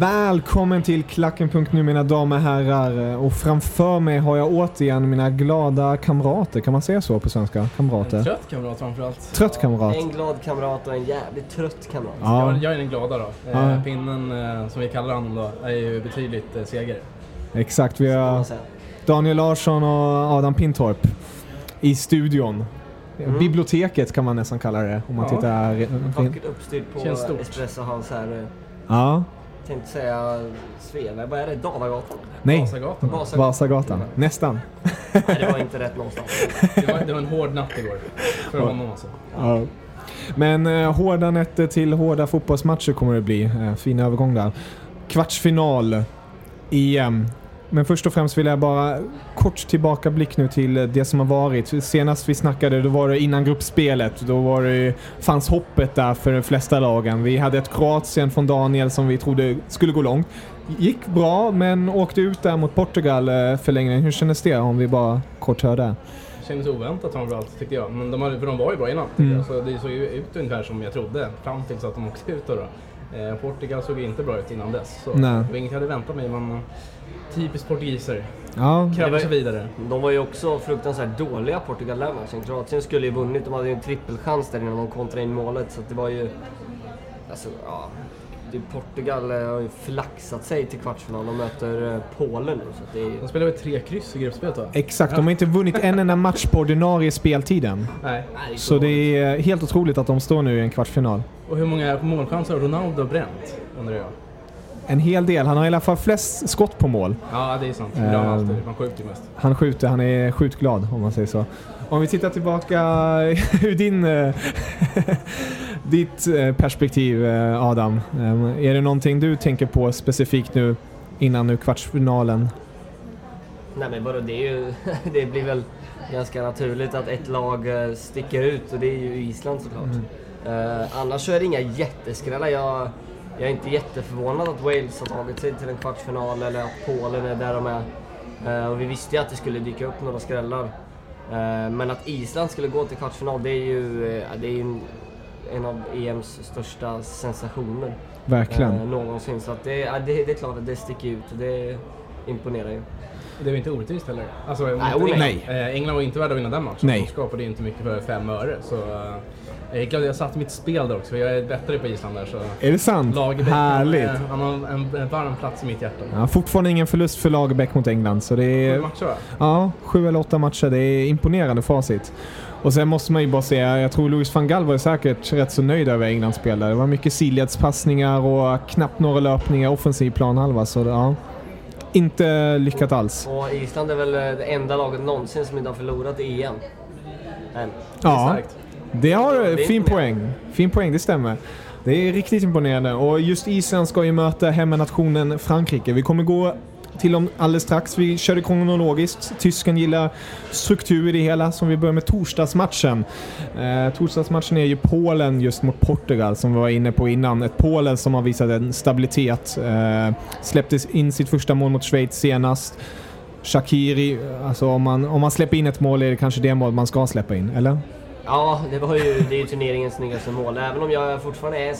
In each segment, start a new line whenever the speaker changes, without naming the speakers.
Välkommen till Klacken.nu mina damer och herrar. Och framför mig har jag återigen mina glada kamrater. Kan man säga så på svenska? Kamrater?
En trött kamrat framförallt.
Trött kamrat.
En glad kamrat och en jävligt trött kamrat.
Ja.
Jag, jag är den glada då.
Ja.
Eh, Pinnen eh, som vi kallar honom då är ju betydligt eh, segare.
Exakt, vi har. Daniel Larsson och Adam Pintorp i studion.
Mm.
Biblioteket kan man nästan kalla det om man
Ja.
tittar.
Vackert uppstyrt på. Espresso House här.
Ja,
Tänkte säga Svea, vad är det? Dalagatan?
nej.
Vasagatan.
Vasagatan.
Vasagatan. Nästan.
Nej, det var inte rätt någonstans.
Det var, det var en hård natt igår. För honom alltså.
Ja. Men eh, hårda nätter till hårda fotbollsmatcher kommer det bli. Eh, fin övergång där. Kvartsfinal EM. Men först och främst vill jag bara kort tillbakablick nu till det som har varit. Senast vi snackade då var det innan gruppspelet. Då var det, fanns hoppet där för de flesta lagen. Vi hade ett Kroatien från Daniel som vi trodde skulle gå långt. Gick bra men åkte ut där mot Portugal eh, förlängningen. Hur kändes det om vi bara kort hör det?
Kändes oväntat framförallt tyckte jag. Men de, hade, för de var ju bra innan.
Mm.
jag. Så det såg ju ut ungefär som jag trodde. Fram tills att de åkte ut då. då. Eh, Portugal såg inte bra ut innan dess. Så
Nej.
det var inget jag hade väntat mig men eh, typiskt portugiser.
Ja,
Krabbar sig vidare.
De var ju också fruktansvärt dåliga Portugal där matchen. Kroatien skulle ju vunnit. De hade ju en trippelchans där innan de kontrade in målet. Så att det var ju... Alltså, ja. Det, Portugal eh, har ju flaxat sig till kvartsfinal och möter eh, Polen nu. Är,
De spelade väl tre kryss i gruppspelet va?
exakt. De har inte vunnit en enda match på ordinarie speltiden.
Nej.
Så det är helt otroligt att de står nu i en kvartsfinal.
Och hur många målchanser har Ronaldo bränt? Undrar jag.
En hel del. Han har i alla fall flest skott på mål.
Ja, det är sant. Gör han skjuter ju mest.
Han skjuter, han är skjutglad om man säger så. Om vi tittar tillbaka ur din, eh, ditt eh, perspektiv eh, Adam. Eh, Är det någonting du tänker på specifikt nu innan nu kvartsfinalen?
Nej men vadå, det, är ju, det blir väl ganska naturligt att ett lag sticker ut och det är ju Island såklart. Eh, annars så är det inga jätteskrällar. Jag, jag är inte jätteförvånad att Wales har tagit sig till en kvartsfinal eller att Polen är där de är. Eh, och vi visste ju att det skulle dyka upp några skrällar. Eh, men att Island skulle gå till kvartsfinal, det är ju, det är ju en, en av EMs största sensationer
Verkligen.
eh, någonsin. Så att det, ja, det, det är klart att det sticker ut och det imponerar ju.
Det var inte orättvist heller. Alltså,
Nej, oh,
nej.
Eh, England var inte värda att vinna den matchen.
Nej.
De skapade ju inte mycket för fem öre. Så, eh, jag är glad att jag satte mitt spel där också, för jag är bättre på Island där. Så.
Är det sant?
Lagerbäck,
Härligt.
eh, Han har en, en varm plats i mitt hjärta.
Ja, fortfarande ingen förlust för Lagerbäck mot England. Så det
Sju
är,
matcher va?
ja, sju eller åtta matcher. Det är imponerande facit. Och sen måste man ju bara säga, jag tror Louis van Gaal var säkert rätt så nöjd över Englands spel där. Det var mycket sidledspassningar och knappt några löpningar offensiv planhalva. Så ja, inte lyckat alls.
Och Island är väl eh, det enda laget någonsin som inte har förlorat i EM. Än.
Ja,
Starkt.
det har fin poäng. Fin poäng, det stämmer. Det är riktigt imponerande och just Island ska ju möta hemmanationen Frankrike. Vi kommer gå till om alldeles strax. Vi körde kronologiskt. Tysken gillar struktur i det hela, som vi börjar med torsdagsmatchen. Eh, torsdagsmatchen är ju Polen just mot Portugal, som vi var inne på innan. Ett Polen som har visat en stabilitet. Eh, släppte in sitt första mål mot Schweiz senast. Shakiri, alltså om man, om man släpper in ett mål är det kanske det mål man ska släppa in, eller?
Ja, det var ju, det är ju turneringens snyggaste mål. Även om jag fortfarande är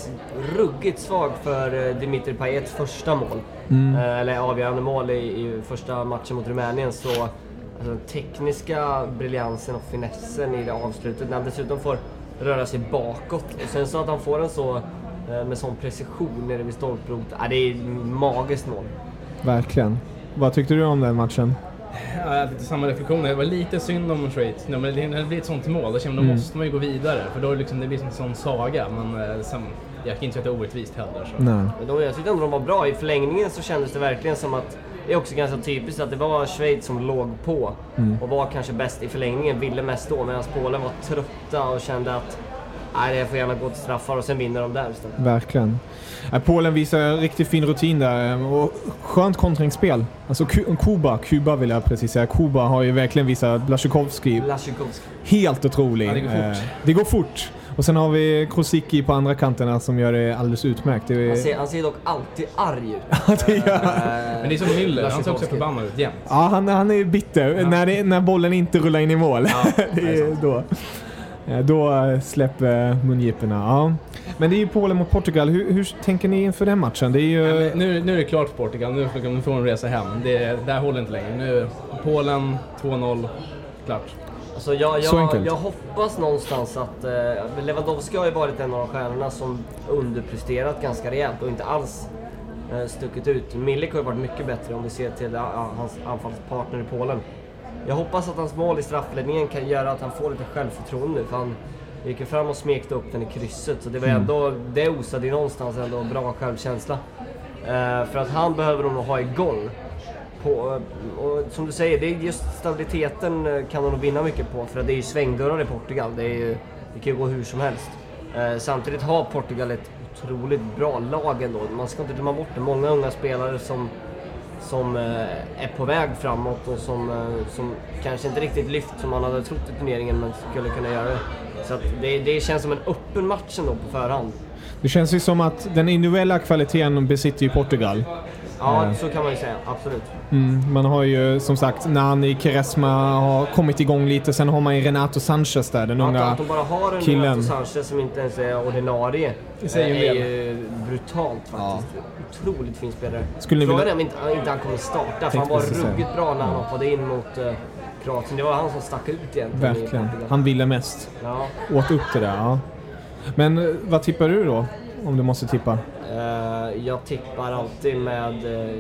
ruggigt svag för eh, Dimitri Payets första mål.
Mm.
Eh, Eller avgörande mål i, i första matchen mot Rumänien. Så alltså, den tekniska briljansen och finessen i det avslutet, när han dessutom får röra sig bakåt. Och sen så att han får en så eh, med sån precision nere vid stolprot. Ja, det är ett magiskt mål.
Verkligen. Vad tyckte du om den matchen?
Ja, samma reflektioner. Det var lite synd om Schweiz. När det när det blir ett sånt mål, då känner man, då
Mm.
måste man ju gå vidare. För då är det, liksom, det blir som en sån saga. Men eh, sen, jag kan inte säga att det är orättvist heller. Så.
Nej.
Men de, jag tyckte ändå de var bra. I förlängningen så kändes det verkligen som att det är också ganska typiskt att det var Schweiz som låg på och var kanske bäst i förlängningen, ville mest då, medan Polen var trötta och kände att nej, det får gärna gå till straffar och sen vinner de där istället.
Verkligen. Ja, Polen visar riktigt fin rutin där eh, och skönt kontringsspel. Alltså Ku- Kuba, Kuba vill jag precis säga. Kuba har ju verkligen visat Blasjukovskij helt otrolig.
Ja, det går fort.
Eh, det går fort. Och sen har vi Krosicki på andra kanterna som gör det alldeles utmärkt. Det är,
Han ser, han ser dock alltid arg ut.
Ja,
Men det är som Müller, han ser också förbannad ut jämt.
Ja, han, han är ju bitter när, det, när bollen inte rullar in i mål.
Ja,
det
är
då, då eh, släpper mungiporna. Ja. Men det är ju Polen mot Portugal. Hur, hur tänker ni inför den matchen? Det är ju...
Men nu, nu är det klart för Portugal, nu får de resa hem. Det, det här håller inte längre. Nu, Polen 2-0, klart.
Alltså jag,
Så
jag,
enkelt.
jag hoppas någonstans att... Eh, Lewandowski har ju varit en av de stjärnorna som underpresterat ganska rejält och inte alls eh, stuckit ut. Milik har ju varit mycket bättre om vi ser till ja, hans anfallspartner i Polen. Jag hoppas att hans mål i straffläggningen kan göra att han får lite självförtroende för han gick ju fram och smekte upp den i krysset så det var ändå... Det osade ju någonstans ändå bra självkänsla. Eh, för att han behöver nog ha igång på, och som du säger, det är just stabiliteten eh, kan de nog vinna mycket på för att det är ju svängdörrar i Portugal. Det, är ju, det kan ju gå hur som helst. Eh, samtidigt har Portugal ett otroligt bra lag ändå. Man ska inte glömma bort det. Många unga spelare som, som eh, är på väg framåt och som, eh, som kanske inte riktigt lyft som man hade trott i turneringen men skulle kunna göra det. Så det, det känns som en öppen match ändå på förhand.
Det känns ju som att den individuella kvaliteten besitter ju Portugal.
Ja, så kan man ju säga. Absolut.
Mm, man har ju som sagt Nani, Keresma har kommit igång lite. Sen har man ju Renato Sanchez där, den
Att,
unga
att de bara har en
killen.
Renato Sanchez som inte ens är ordinarie
Det
är ju brutalt faktiskt. Otroligt fin spelare.
Skulle
Frågan
vilja-
är om inte, inte han kommer starta, för han var ruggigt bra när han hoppade in mot eh, Kroatien. Det var han som stack ut egentligen
Verkligen. Han ville mest.
Ja.
Åt upp det där, ja. Men eh, vad tippar du då? Om du måste tippa.
Eh, jag tippar alltid med eh,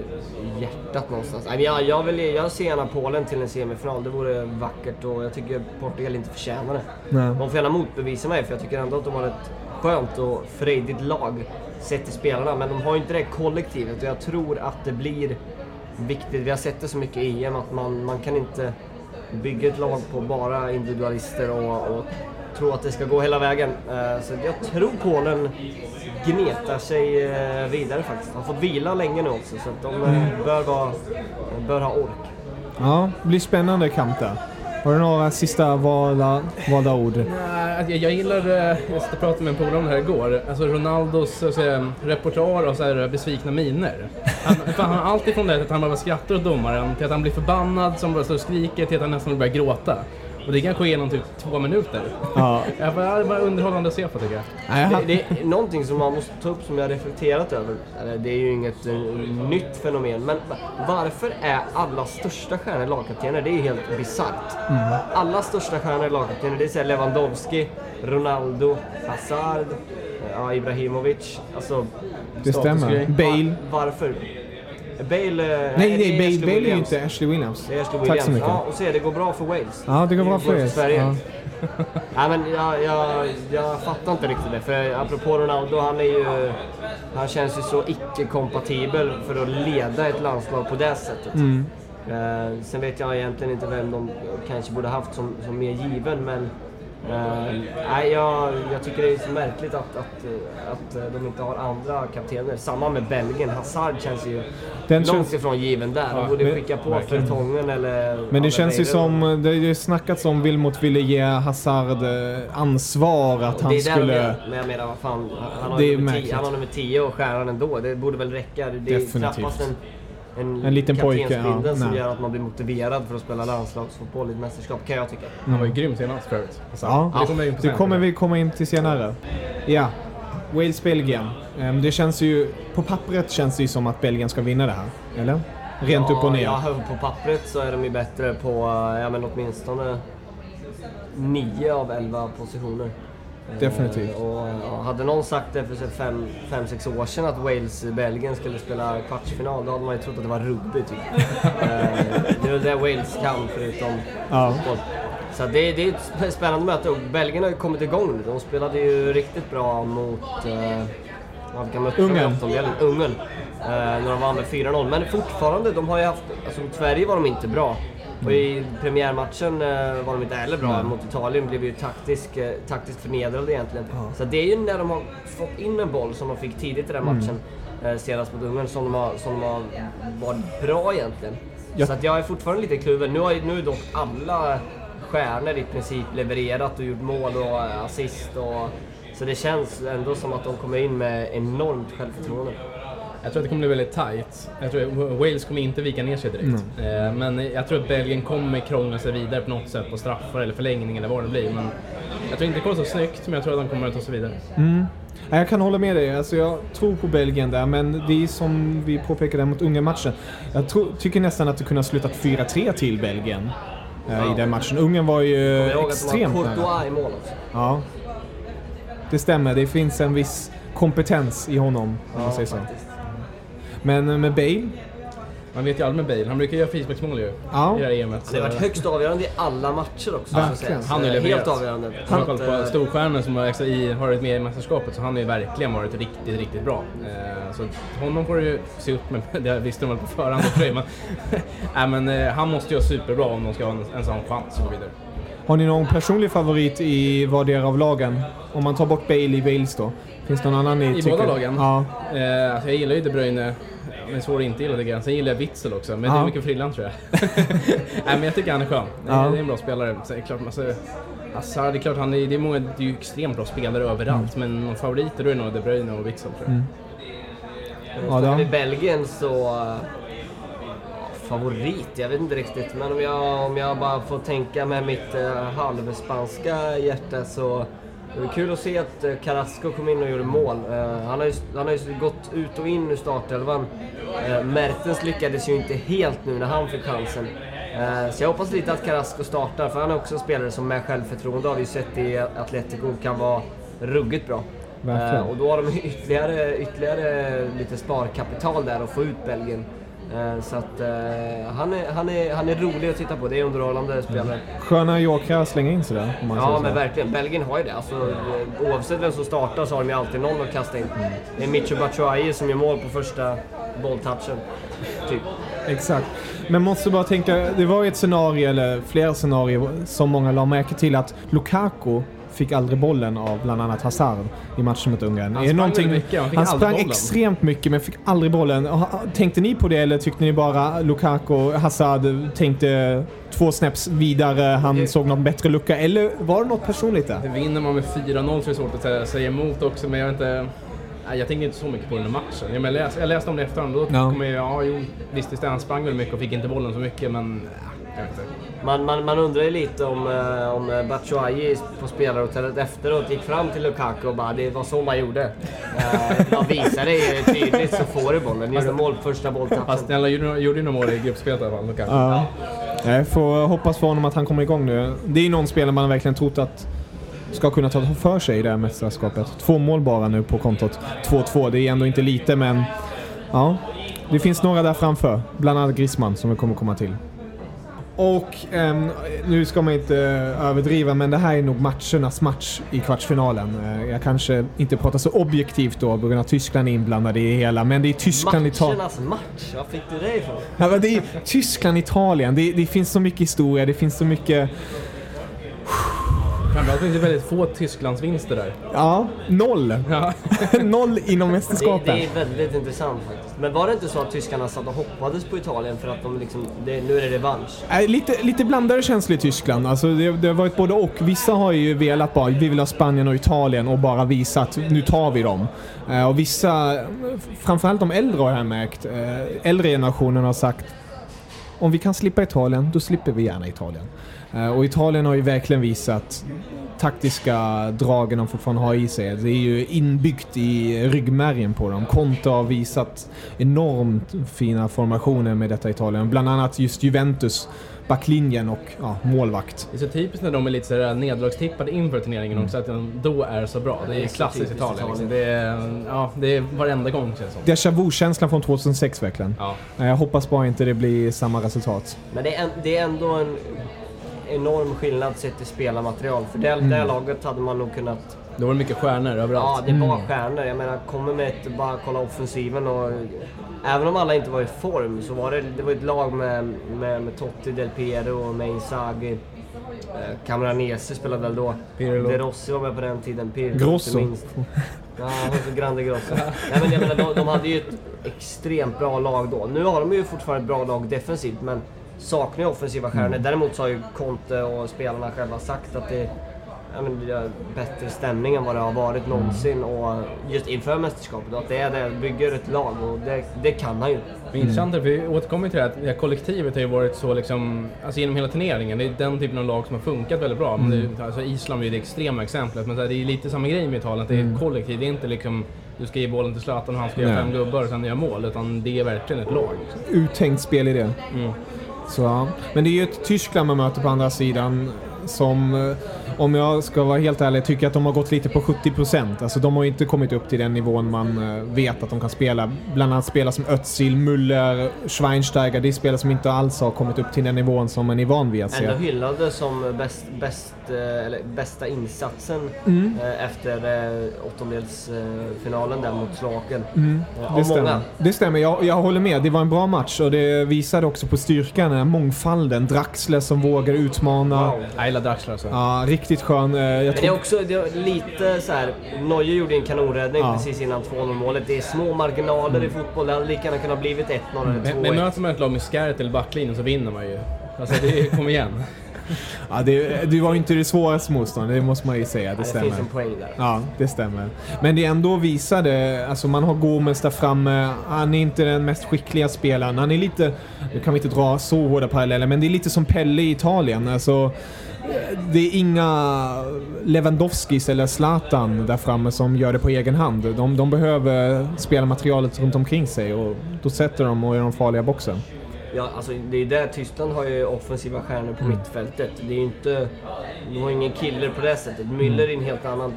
hjärtat någonstans. Men jag, jag, vill, jag ser gärna Polen till en semifinal, det vore vackert och jag tycker Portugal inte förtjänar det.
Nej.
De får gärna motbevisa mig för jag tycker ändå att de har ett skönt och frejdigt lag sett till spelarna. Men de har ju inte det kollektivet och jag tror att det blir viktigt. Vi har sett det så mycket i EM att man, man kan inte bygga ett lag på bara individualister och, och tro att det ska gå hela vägen. Eh, så jag tror Polen gnetar sig eh, vidare faktiskt. De har fått vila länge nu också så att de eh, bör, vara, bör ha ork.
Ja, det blir spännande kamp där. Har du några sista valda, valda ord?
Nej, jag, jag gillar, eh, jag satt och pratade med en polare om det här igår, alltså Ronaldos så att säga, repertoar av så här besvikna miner. Han, han har alltid från det att han bara skrattar åt domaren, till att han blir förbannad, som bara står och skriker, till att han nästan börjar gråta. Och det kan ske inom typ två minuter.
Ja.
Jag bara, det var underhållande att se på tycker jag.
Det, det är någonting som man måste ta upp som jag har reflekterat över. Eller, det är ju inget eh, nytt fenomen, men va- varför är alla största stjärnor lagkaptener? Det är ju helt bisarrt. Alla största stjärnor är lagkaptener. Det är så Lewandowski, Ronaldo, Hazard, eh, ja, Ibrahimovic. Alltså,
Det stämmer. Bale.
va- varför? Bale... eh,
Nej, nej, Bale, Bale är ju inte Ashley Williams.
Det är Ashley
Tack
Williams.
så mycket.
Ja, och se, det går bra för Wales.
Ja, det går bra för er.
Sverige.
Ja.
Nej men jag, jag, jag fattar inte riktigt det. För apropå Ronaldo, han är ju... Han känns ju så icke-kompatibel för att leda ett landslag på det sättet.
Mm.
Eh, sen vet jag egentligen inte vem de kanske borde haft som, som mer given, men nej, jag, jag tycker det är så märkligt att, att, eh, att eh, de inte har andra kaptener. Samma med Belgien. Hazard känns ju
Den
långt
känns-
ifrån given där. De
Ja,
borde
men-
skicka på
verkligen.
Fertongen eller...
Men det känns ju som, det har ju snackats om Wilmot ville ge Hazard eh, ansvar att
Det
han
är där de
skulle...
Men jag menar, vad fan. Han har,
Det är
ju nummer
märkligt.
10, han har nummer 10 och stjärnan ändå. Det borde väl räcka. Det är
Definitivt.
knappast en, en,
En liten pojke, ja,
som
nej.
gör att man blir motiverad för att spela landslagsfotboll i ett mästerskap, kan jag tycka.
Han var ju grym senast förut. Alltså,
Ja,
det kommer
det kommer vi komma in till senare. Ja, Wales-Belgien. Ehm, Det känns ju, på pappret känns det ju som att Belgien ska vinna det här. Eller? Rent upp och ner.
Ja, på pappret så är de ju bättre på ja, men åtminstone 9 av 11 positioner.
Definitivt.
Eh, Och, ja, hade någon sagt det för 5-6 år sedan att Wales-Belgien skulle spela kvartsfinal, då hade man ju trott att det var rugby typ. Eh, det är väl det Wales kan förutom
Ja.
fotboll. Så det, det är ett sp- spännande möte och Belgien har ju kommit igång nu. De spelade ju riktigt bra mot... Eh, ja, vilka mötte de i
Ungern.
Ungern. Eh, när de vann med 4-0. Men fortfarande, de har ju haft... Alltså mot Sverige var de inte bra. Och i premiärmatchen eh, var de inte heller bra. Mot Italien blev ju taktisk, eh, taktiskt förnedrade egentligen. Så det är ju när de har fått in en boll som de fick tidigt i den matchen eh, senast mot Ungern som de har, som de har varit bra egentligen.
Ja.
Så att jag är fortfarande lite kluven. Nu har ju nu dock alla stjärnor i princip levererat och gjort mål och assist. Och, så det känns ändå som att de kommer in med enormt självförtroende.
Jag tror att det kommer bli väldigt tight. Jag tror att Wales kommer inte vika ner sig direkt. Eh, Men jag tror att Belgien kommer krångla sig vidare på något sätt på straffar eller förlängning eller vad det blir. Men jag tror inte det kommer så snyggt, men jag tror att de kommer att ta sig vidare.
Ja, Jag kan hålla med dig. Alltså jag tror på Belgien där, men det är som vi påpekade mot Ungern-matchen. Jag tror, tycker nästan att det kunde ha slutat 4-3 till Belgien eh, i den matchen. Ungern var ju
ihåg att
extremt nära.
Courtois i mål också.
Ja. Det stämmer, det finns en viss kompetens i honom, om man säger så.
faktiskt.
Men eh, med Bale,
Man vet ju aldrig med Bale, han brukar göra frisparksmål ju
Ja.
i det här EMet.
Han har varit högst avgörande i alla matcher också.
Verkligen.
Han har ju.
Helt avgörande. Så
kollar
att,
på storstjärnor som har, i, har varit med i mästerskapet så han har ju verkligen varit riktigt, riktigt bra. Eh, så honom får du ju se upp med, det visste de väl på förhand tror jag, men, Nej, men eh, han måste ju vara superbra om de ska ha en, en chans att gå vidare.
Har ni någon personlig favorit i vardera av lagen? Om man tar bort Bale i Wales då. Finns det någon annan ni
I
tycker?
båda lagen?
Ja.
Eh, alltså jag gillar ju De Bruyne, men svår att inte gilla tycker jag. Sen gillar jag Witzel också, men det
Ja.
är mycket frillan tror jag. Nej men jag tycker han är skön. Det är,
Ja.
det är en bra spelare. Så det är klart, alltså, Hazard, det är klart han är, det är många, det är ju extremt bra spelare överallt,
Mm.
men någon favoriter då är nog De Bruyne och Witzel tror jag.
Ja,
Snackar
då.
vi Belgien så... eh, Favorit? Jag vet inte riktigt. Men om jag, om jag bara får tänka med mitt uh, halvspanska hjärta så... Det var kul att se att eh, Carrasco kom in och gjorde mål. Eh, han, har ju, han har ju gått ut och in ur startelvan. Uh, Mertens lyckades ju inte helt nu när han fick chansen. Eh, så jag hoppas lite att Carrasco startar, för han är också en spelare som med självförtroende har vi sett i Atletico kan vara ruggigt bra.
Verkligen.
Eh, och då har de ytterligare, ytterligare lite sparkapital där att få ut Belgien. Eh, så att eh, han, är, han, är, han är rolig att titta på. Det är underhållande spelare.
Sköna jokrar att slänga in sådär. Om man
Ja men verkligen. Belgien har ju det. Alltså, oavsett vem som startar så har de ju alltid någon att kasta in. Det är Micho Batshuayi som gör mål på första bolltouchen. Typ.
Exakt. Men måste bara tänka, det var ju ett scenario, eller flera scenarier, som många la märke till att Lukaku fick aldrig bollen av bland annat Hazard i matchen mot Ungern.
Han sprang mycket, han
han sprang
bollen.
extremt mycket men fick aldrig bollen. Tänkte ni på det eller tyckte ni bara Lukaku och Hazard tänkte två snäpps vidare, han
Det-
såg någon bättre lucka? Eller var det något personligt där?
Det vinner man med 4-0 så är det svårt att säga, emot också, men jag vet inte... Jag tänker inte så mycket på den matchen. Jag, läste, jag läste om det i efterhand och då
Ja.
kommer jag... Ja, jo, visst, han sprang väl mycket och fick inte bollen så mycket, men...
Man, man, man undrar ju lite om, eh, om eh, Batshuayi på spelarhotellet efteråt gick fram till Lukaku och bara det var så man gjorde. Eh, man visar dig tydligt så får du bollen. Gjorde mål första
Fast
bolltappen.
snälla, gjorde gjorde ju några mål i gruppspelet i alla fall. Lukaku.
Ja. Jag får hoppas för honom att han kommer igång nu. Det är ju någon spelare man verkligen trott att ska kunna ta för sig i det här mästerskapet. Två mål bara nu på kontot. 2-2, det är ändå inte lite men ja. Det finns några där framför. Bland annat Griezmann som vi kommer komma till. Och ehm, nu ska man inte eh, överdriva men det här är nog matchernas match i kvartsfinalen. Eh, jag kanske inte pratar så objektivt då på grund av att Tyskland är inblandade i det hela men det är Tyskland-Italien.
Matchernas match, var fick du det ifrån?
Ja, det är Tyskland, Italien. Det, det finns så mycket historia, det finns så mycket...
Framförallt finns det väldigt få Tysklandsvinster där.
Ja, noll.
Ja.
noll inom
Det,
mästerskapen.
det är väldigt intressant faktiskt. Men var det inte så att tyskarna satt och hoppades på Italien för att de liksom, det, nu är det revansch?
Äh, Lite, lite blandade känslor i Tyskland. Alltså det, det har varit både och. Vissa har ju velat bara, vi vill ha Spanien och Italien och bara visa att nu tar vi dem. Eh, och vissa, framförallt de äldre har jag märkt, eh, äldre generationen har sagt om vi kan slippa Italien, då slipper vi gärna Italien. Eh, och Italien har ju verkligen visat taktiska dragen de fortfarande har i sig. Det är ju inbyggt i ryggmärgen på dem. Conte har visat enormt fina formationer med detta Italien. Bland annat just Juventus, backlinjen och ja, målvakt.
Det är så typiskt när de är lite sådär nederlagstippade inför turneringen också, att de då är så bra. Det är klassiskt Italien. Liksom. Det, är, ja, det är varenda gång känns det som.
Déjà vu-känslan från 2006 verkligen.
Ja.
Eh, Jag hoppas bara inte det blir samma resultat.
Men det är, en, det är ändå en enorm skillnad sett till spelarmaterial. För det, det här laget hade man nog kunnat...
Då var det mycket stjärnor
Ja,
överallt.
det var stjärnor. Jag menar, kommer med ett, bara kolla offensiven och... Även om alla inte var i form så var det, det var ett lag med, med, med Totti, Del Piero, med Inzaghi. Eh, Camoranesi spelade väl då.
Pirlo.
De Rossi var med på den tiden. Pirlo
Grosso.
inte minst. Ja, Grande Grosso. Nej, men jag menar, de, de hade ju ett extremt bra lag då. Nu har de ju fortfarande ett bra lag defensivt, men saknar ju offensiva stjärnor. Däremot så har ju Conte och spelarna själva sagt att det, ja, men det är bättre stämning än vad det har varit någonsin. Och just inför mästerskapet, att det är det, bygger ett lag och det, det kan han ju.
Men intressant är, för vi återkommer till det här, att det här kollektivet har ju varit så liksom, alltså genom hela turneringen, det är den typen av lag som har funkat väldigt bra. Men det, alltså Island är ju det extrema exemplet, men så här, det är lite samma grej med Italien, att det är ett kollektiv. Det är inte liksom, du ska ge bollen till Zlatan och han ska göra fem gubbar och sen göra mål, utan det är verkligen ett lag.
Uttänkt spelidé.
Mm.
Så, ja. Men det är ju ett Tyskland man möter på andra sidan som, eh, om jag ska vara helt ärlig, tycker att de har gått lite på 70%. Alltså de har ju inte kommit upp till den nivån man eh, vet att de kan spela. Bland annat spelare som Özil, Müller, Schweinsteiger. Det är spelare som inte alls har kommit upp till den nivån som man är van vid att se.
Ändå hyllade som bäst, bäst, eh, eller bästa insatsen
Mm.
eh, efter åttondelsfinalen där mot Slovakien.
Mm, det stämmer. Det stämmer, jag, jag håller med. Det var en bra match och det visade också på styrkan, den här mångfalden. Draxler som vågar utmana.
Wow.
Jag gillar Draxler alltså.
Ja, riktigt skön. Eh,
Men det är också det är lite så här. Neuer gjorde en kanonräddning
Ja.
precis innan 2-0 målet. Det är små marginaler i fotboll. Det hade lika gärna kunnat blivit 1-0 eller
Men,
2-1.
men möter man ett lag med Scarrett eller backlinjen så vinner man ju. Alltså det, kom igen.
ja, det, det var inte det svåraste motståndet, det måste man ju säga. Det
Ja, det
stämmer.
finns en poäng där.
Ja, det stämmer. Men det ändå visade, alltså man har Gomes där framme, han är inte den mest skickliga spelaren. Han är lite, nu kan vi inte dra så hårda paralleller, men det är lite som Pelle i Italien. Alltså, det är inga Lewandowskis eller Zlatan där framme som gör det på egen hand. De, de behöver spelarmaterialet runt omkring sig och då sätter de och är de farliga boxen.
Ja, alltså, det är där Tyskland har ju offensiva stjärnor på mittfältet. Det är inte... De har ingen killer på det sättet. Müller är en helt annan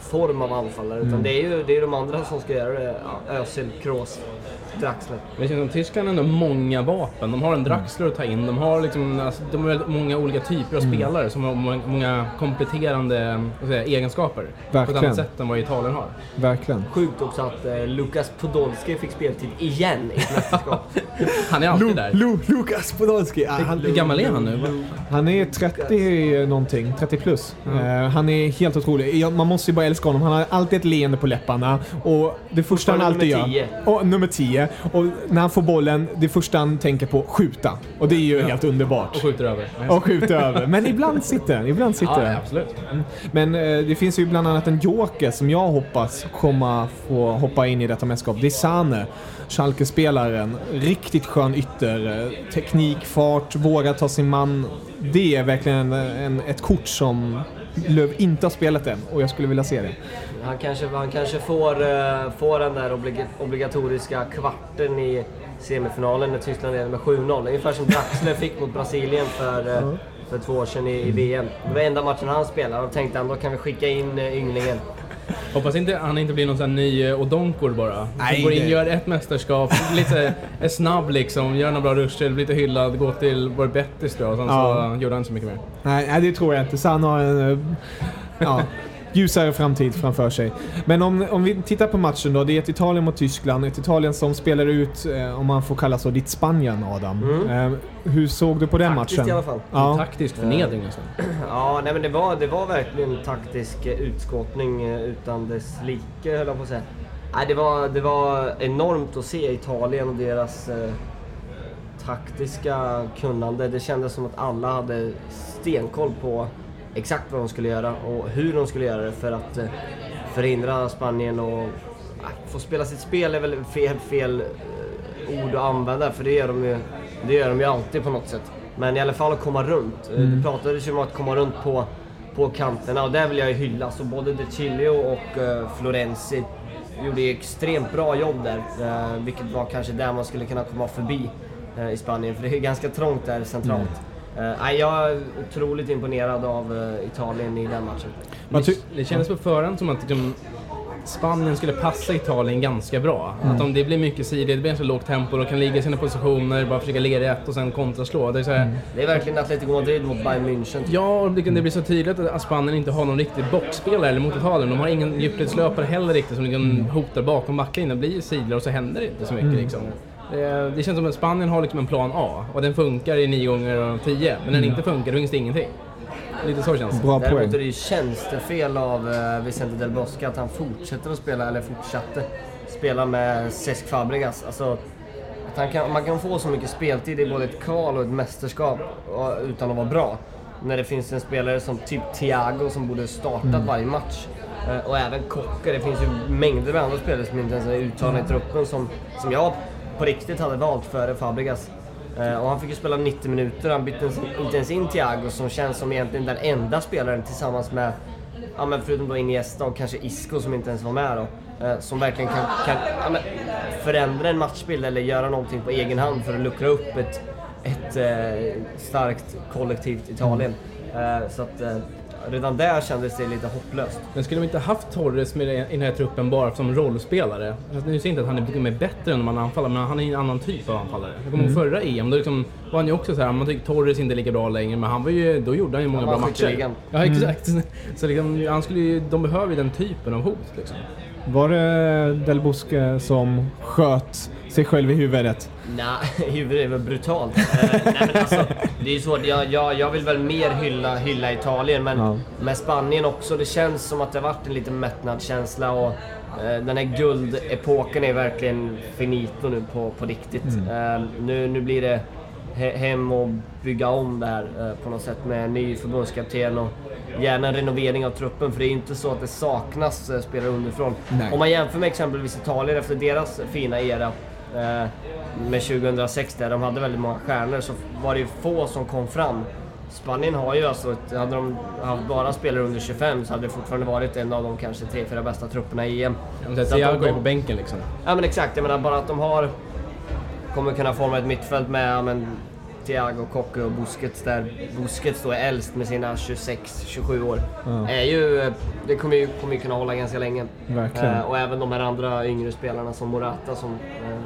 form av anfallare. Utan det är ju det är de andra som ska göra det. Özil, Kroos, Draxler.
Men det känns som Tyskland har ändå många vapen. De har en Draxler att ta in. De har liksom, alltså, de har många olika typer av spelare som har må- många kompletterande jag, egenskaper. På ett
Verkligen.
annat sätt än vad Italien har.
Verkligen.
Sjukt också att eh, Lukas Podolski fick speltid igen i ett mästerskap.
Han är alltid där.
Lu, Lukas Podolski. Ah, han,
Hur gammal är han nu?
Han är 30 någonting, 30 plus. Eh, han är helt otrolig. Man måste ju bara älska honom. Han har alltid ett leende på läpparna. Och det första han alltid
nummer
gör... Och, nummer 10. Och när han får bollen, det första han tänker på, skjuta. Och det är ju helt underbart.
Och skjuter över.
Och skjuta över. Men ibland sitter den. Ibland sitter
Ja, absolut.
Men eh, det finns ju bland annat en joker som jag hoppas komma få hoppa in i detta mästerskap. Det är Sane, Schalke-spelaren. Riktigt skön ytter. eh, Teknik, fart, vågar ta sin man. Det är verkligen en, ett kort som Löv inte har spelat än och jag skulle vilja se det.
Han kanske, han kanske får, eh, får den där oblig, obligatoriska kvarten i semifinalen när Tyskland leder med 7-0. Ungefär som Draxler fick mot Brasilien för, eh, för två år sedan i, i VM. Det var enda matchen han spelade och tänkte ändå kan vi skicka in eh, ynglingen.
Hoppas inte han inte blir någon sån här ny Odonkor bara.
Nej,
går in, gör ett mästerskap, lite är snabb liksom, gör några bra ruscher, blir lite hyllad, går till, var det Betis då? Och sen
Ja.
så gjorde han inte så mycket mer.
Nej, nej, det tror jag inte. Sane har en... Ja. Ljusare framtid framför sig. Men om, om vi tittar på matchen då. Det är ett Italien mot Tyskland. Ett Italien som spelar ut, eh, om man får kalla så, ditt Spanien Adam.
Mm.
Eh, hur såg du på den
Taktiskt
matchen?
i alla fall.
Ja.
Taktisk förnedring nästan.
Ja, nej men det var, det var verkligen taktisk eh, utskåpning eh, utan dess like höll jag på att säga. Nej, det, var, det var enormt att se Italien och deras eh, taktiska kunnande. Det kändes som att alla hade stenkoll på exakt vad de skulle göra och hur de skulle göra det för att eh, förhindra Spanien och äh, få spela sitt spel är väl fel, fel eh, ord att använda för det gör, de ju, det gör de ju alltid på något sätt. Men i alla fall att komma runt. Eh, Det pratades ju om att komma runt på, på kanterna och där vill jag ju hylla. Så både De Chilio och Florenzi gjorde ju extremt bra jobb där. Vilket var kanske där man skulle kunna komma förbi i Spanien. För det är ganska trångt där centralt. Eh, nej, jag är otroligt imponerad av eh, Italien i den matchen.
Ty-
Det kändes på förhand som att liksom, Spanien skulle passa Italien ganska bra. Att om det blir mycket sidor, det blir så lågt tempo, de kan ligga i sina positioner, bara försöka ligga rätt och sen kontraslå. Det är så här,
Det är verkligen Atletico Madrid mot Bayern München.
Ja, och det, det blir så tydligt att Spanien inte har någon riktig boxspelare eller mot Italien. De har ingen djupledslöpare heller riktigt som liksom hotar bakom backlinjen. Det blir sidor och så händer det inte så mycket liksom. Det, det känns som att Spanien har liksom en plan A och den funkar i 9 gånger 10 Men när den inte funkar, då finns det ingenting. Lite så känns det.
Bra
Däremot
poäng.
är det ju tjänstefel av eh, Vicente Del Bosque att han fortsätter att spela, eller fortsatte spela med Cesc Fabregas. Alltså, att han kan, man kan få så mycket speltid i både ett kval och ett mästerskap och, utan att vara bra. När det finns en spelare som typ Thiago som borde startat varje match. Eh, och även Kocker. Det finns ju mängder med andra spelare som inte ens är uttagna i truppen som, som jag på riktigt hade valt före Fabregas. Eh, och han fick ju spela 90 minuter, han bytte inte ens in Thiago som känns som egentligen den enda spelaren tillsammans med, ja men förutom då Iniesta och kanske Isco som inte ens var med då. Eh, som verkligen kan, kan ja, men, förändra en matchbild eller göra någonting på egen hand för att luckra upp ett, ett eh, starkt kollektivt Italien. Så att redan där kändes det lite hopplöst.
Men skulle de inte haft Torres med i den här truppen bara som rollspelare? Alltså, nu säger inte att han är mycket bättre än de andra anfallare, men han är en annan typ av anfallare. Jag kommer ihåg förra EM, då liksom var han ju också så här, man tyckte Torres inte är lika bra längre, men han var ju, då gjorde han ju många
Han
bra matcher. Ja, exakt. Så liksom, han skulle ju, de behöver ju den typen av hot liksom.
Var det Del Bosque som sköt sig själv i huvudet?
Nej, huvudet väl brutalt. Eh, nej, men alltså, det är så, jag, jag, jag vill väl mer hylla, hylla Italien, men
Ja.
med Spanien också. Det känns som att det har varit en liten mättnadskänsla och eh, den här guldepoken är verkligen finito nu på, på riktigt. Eh, nu, nu blir det hem och bygga om det här eh, på något sätt med en ny förbundskapten och gärna en renovering av truppen för det är inte så att det saknas eh, spelare underifrån.
Nej.
Om man jämför med exempelvis Italien efter deras fina era eh, med 2006 där de hade väldigt många stjärnor så var det ju få som kom fram. Spanien har ju alltså, hade de haft bara spelare under 25 så hade det fortfarande varit en av de kanske tre, fyra bästa trupperna i EM.
Thiago
de-
är på bänken liksom.
Ja men exakt, jag menar bara att de har... Kommer kunna forma ett mittfält med men, Thiago, Kocke och Busquets där Busquets då är äldst med sina 26-27 år.
Ja.
Är ju, det kommer ju, kommer ju kunna hålla ganska länge. Eh, och även de här andra yngre spelarna som Morata som eh,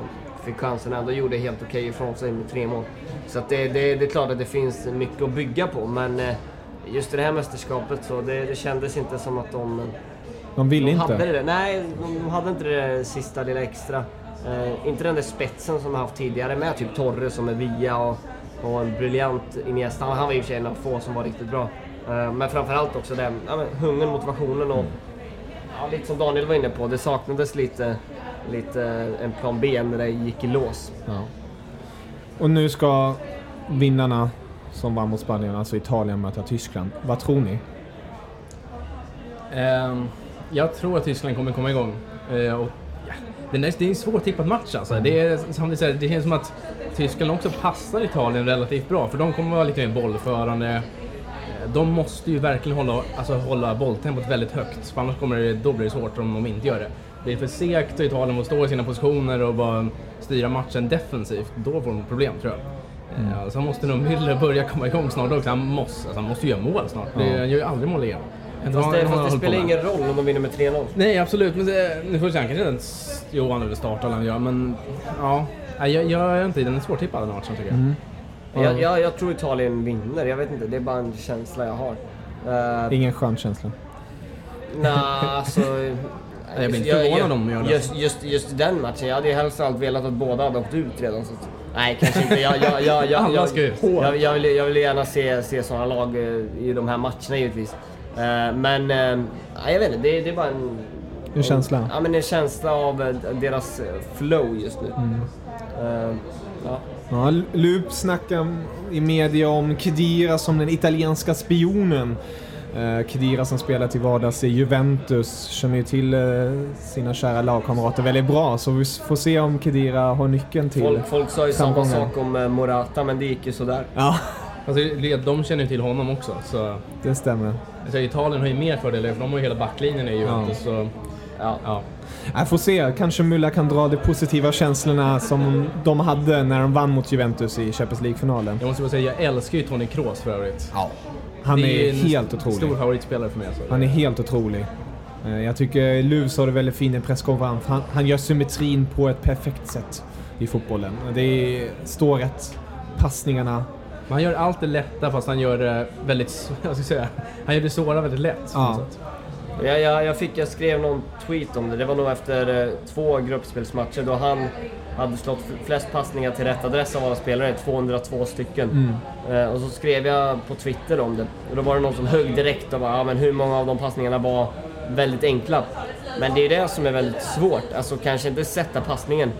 fick chansen ändå gjorde helt okej ifrån sig med tre mål. Så det, det, det är klart att det finns mycket att bygga på men eh, just i det här mästerskapet så det, det kändes inte som att de
De ville
de
inte.
hade det, nej, de de hade inte det sista lilla extra. Eh, inte den där spetsen som de haft tidigare med typ Torres som är via och, och en briljant Iniesta. Han var i och för sig en av få som var riktigt bra. Eh, men framförallt också den ja, hungern, motivationen och ja, lite som Daniel var inne på, det saknades lite, lite en plan B när det gick i lås.
Ja. Och nu ska vinnarna som vann mot Spanien, alltså Italien, möta Tyskland. Vad tror ni?
Ehm, jag tror att Tyskland kommer komma igång. Eh, och, ja, det, är, det är en svårtippad match alltså. Det, är, säger, det känns som att Tyskland också passar Italien relativt bra, för de kommer vara lite mer bollförande. Eh, De måste ju verkligen hålla, alltså, hålla bolltempot väldigt högt, för annars kommer det, då blir det svårt om de inte gör det. Det är för segt och Italien måste stå i sina positioner och bara styra matchen defensivt. Då får de problem tror jag. Mm. Så måste nog Müller börja komma igång snart också. Han måste, alltså, han måste göra mål snart. Det, han gör ju aldrig mål igen.
Fast det, fast det spelar ingen roll om de vinner med 3-0.
Nej, absolut. Men det, nu får vi se, han kanske inte ens... Jo, han är väl startar han gör, men... Ja. Nej, Jag, jag är inte... Den är svårtippad den matchen tycker jag.
Mm.
Jag, jag, jag tror Italien vinner, jag vet inte, det är bara en känsla jag har. Eh,
Ingen skön känsla.
Nej, alltså...
Jag blir inte förvånad om de gör det.
Just, just, just den matchen, jag hade ju helst allt velat att båda hade åkt ut redan. Så att, nej, kanske inte. Jag, jag, jag, jag, jag,
ska ut.
jag, jag, vill, jag vill gärna se, se sådana lag eh, i de här matcherna givetvis. Eh, Men eh, jag vet inte, det, det är bara en...
En känsla.
Ja, men en känsla av eh, deras flow just nu.
Mm.
Ja.
Ja, Lup snackar i media om Khedira som den italienska spionen. Eh, Khedira som spelar till vardags i Juventus känner ju till sina kära lagkamrater väldigt bra så vi får se om Khedira har nyckeln till
Folk, folk sa ju samma sak om Morata, men det gick ju sådär.
Ja,
Alltså, de känner ju till honom också. Så,
det stämmer.
alltså, Italien har ju mer fördelar för de har ju hela backlinjen i Juventus. Så,
Ja.
ja.
Jag får se, kanske Mulla kan dra de positiva känslorna som de hade när de vann mot Juventus i Champions League-finalen.
Jag måste bara säga, jag älskar ju Toni Kroos för övrigt.
Ja. Han är
en
helt otrolig.
stor favoritspelare för mig. Alltså.
Han är helt otrolig. Eh, Jag tycker Luv sa det väldigt fint i en presskonferens. Han, han gör symmetrin på ett perfekt sätt i fotbollen. Det är, står rätt. Passningarna.
Men han gör allt det lätta fast han gör det väldigt, jag ska säga, han gör det svåra väldigt lätt.
Ja.
Jag, jag, jag, fick, jag skrev någon tweet om det. Det var nog efter eh, två gruppspelsmatcher då han hade slått flest passningar till rätt adress av alla spelare, 202 stycken. Eh, och så skrev jag på Twitter om det. Och då var det någon som högg direkt och bara, ja men hur många av de passningarna var väldigt enkla? Men det är det som är väldigt svårt, alltså kanske inte sätta passningen.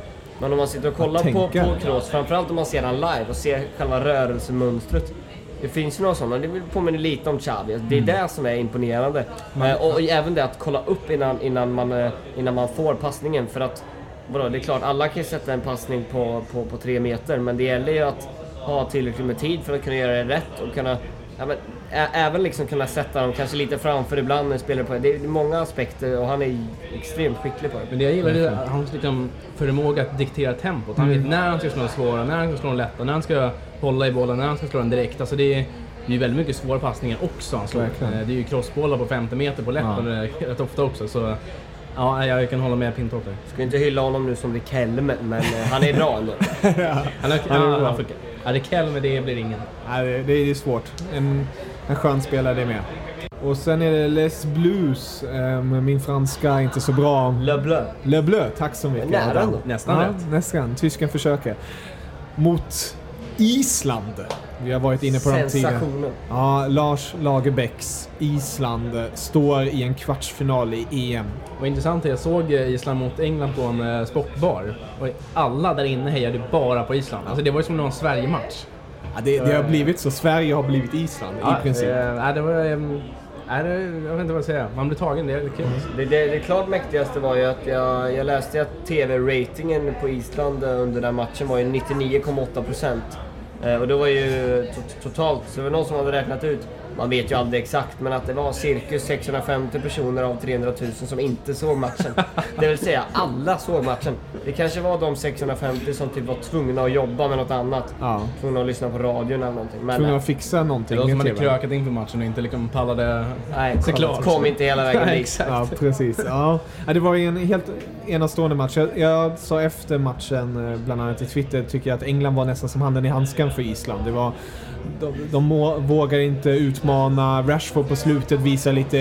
Men om man sitter och kollar på, på Kroos, framförallt om man ser han live och ser själva rörelsemönstret. Det finns ju några sådana, det påminner lite om Xavi. Det är det som är imponerande. Eh, och även det att kolla upp innan, innan, man, eh, innan man får passningen. För att, vadå, det är klart, alla kan ju sätta en passning på, på, på tre meter, men det gäller ju att ha tillräckligt med tid för att kunna göra det rätt och kunna Ja, men, även liksom kunna sätta dem kanske lite framför ibland när spelar på det. är många aspekter och han är extremt skicklig på det.
Men det jag gillar är hans liksom, förmåga att diktera tempot. Han vet när han ska slå den svåra, när han ska slå den lätta, när han ska hålla i bollen, när han ska slå den direkt. Alltså det är det är ju väldigt mycket svåra passningar också han slår.
Verkligen.
Eh, Det är ju crossbollar på 50 meter på läppen eh, rätt ofta också. Så ja, jag kan hålla med Pintorp där.
Ska inte hylla honom nu som Riquelme, men eh, han är bra ändå.
Han är,
Han är
ja,
bra.
Ja, Riquelme, det blir ingen.
Nej, det, det är svårt. En, en skön spelare det med. Och sen är det Les Blues. Um, min franska är inte så bra.
Le Bleu.
Le Bleu, tack så mycket.
Nära ändå.
Nästan
ja,
rätt.
Nästan. Tysken försöker. Mot Island. Vi har varit inne på dem tidigare.
Sensationen.
Ja, Lars Lagerbäcks Island står i en kvartsfinal i EM.
Och intressant är, jag såg eh, Island mot England på en eh, sportbar. Och alla där inne hejade bara på Island. Alltså det var ju som någon Sverige-match.
Ja, det, det har blivit så. Sverige har blivit Island i princip.
Eh, det var... det, jag vet inte vad jag säger. Man blir tagen, det är kul.
Det, det, det klart mäktigaste var ju att jag, jag läste att TV-ratingen på Island eh, under den matchen var ju 99,8 procent. Eh, och det var ju to- totalt, så det var någon som hade räknat ut, man vet ju aldrig exakt, men att det var cirkus 650 personer av 300 000 som inte såg matchen. Det vill säga, alla såg matchen. Det kanske var de 650 som typ var tvungna att jobba med något annat.
Ja.
Tvungna att lyssna på radion eller någonting. Men,
Tvungna att fixa
Det
någonting
var som
med
hade krökat inför matchen och inte liksom pallade...
nej,
Såklart.
kom inte hela vägen
Nej,
dit.
Ja, precis. Ja. Det var ju en helt enastående match. Jag, jag sa efter matchen, eh, bland annat i Twitter, tycker jag att England var nästan som handen i handsken för Island. Det var, de de må, vågar inte utmana. Rashford på slutet visar lite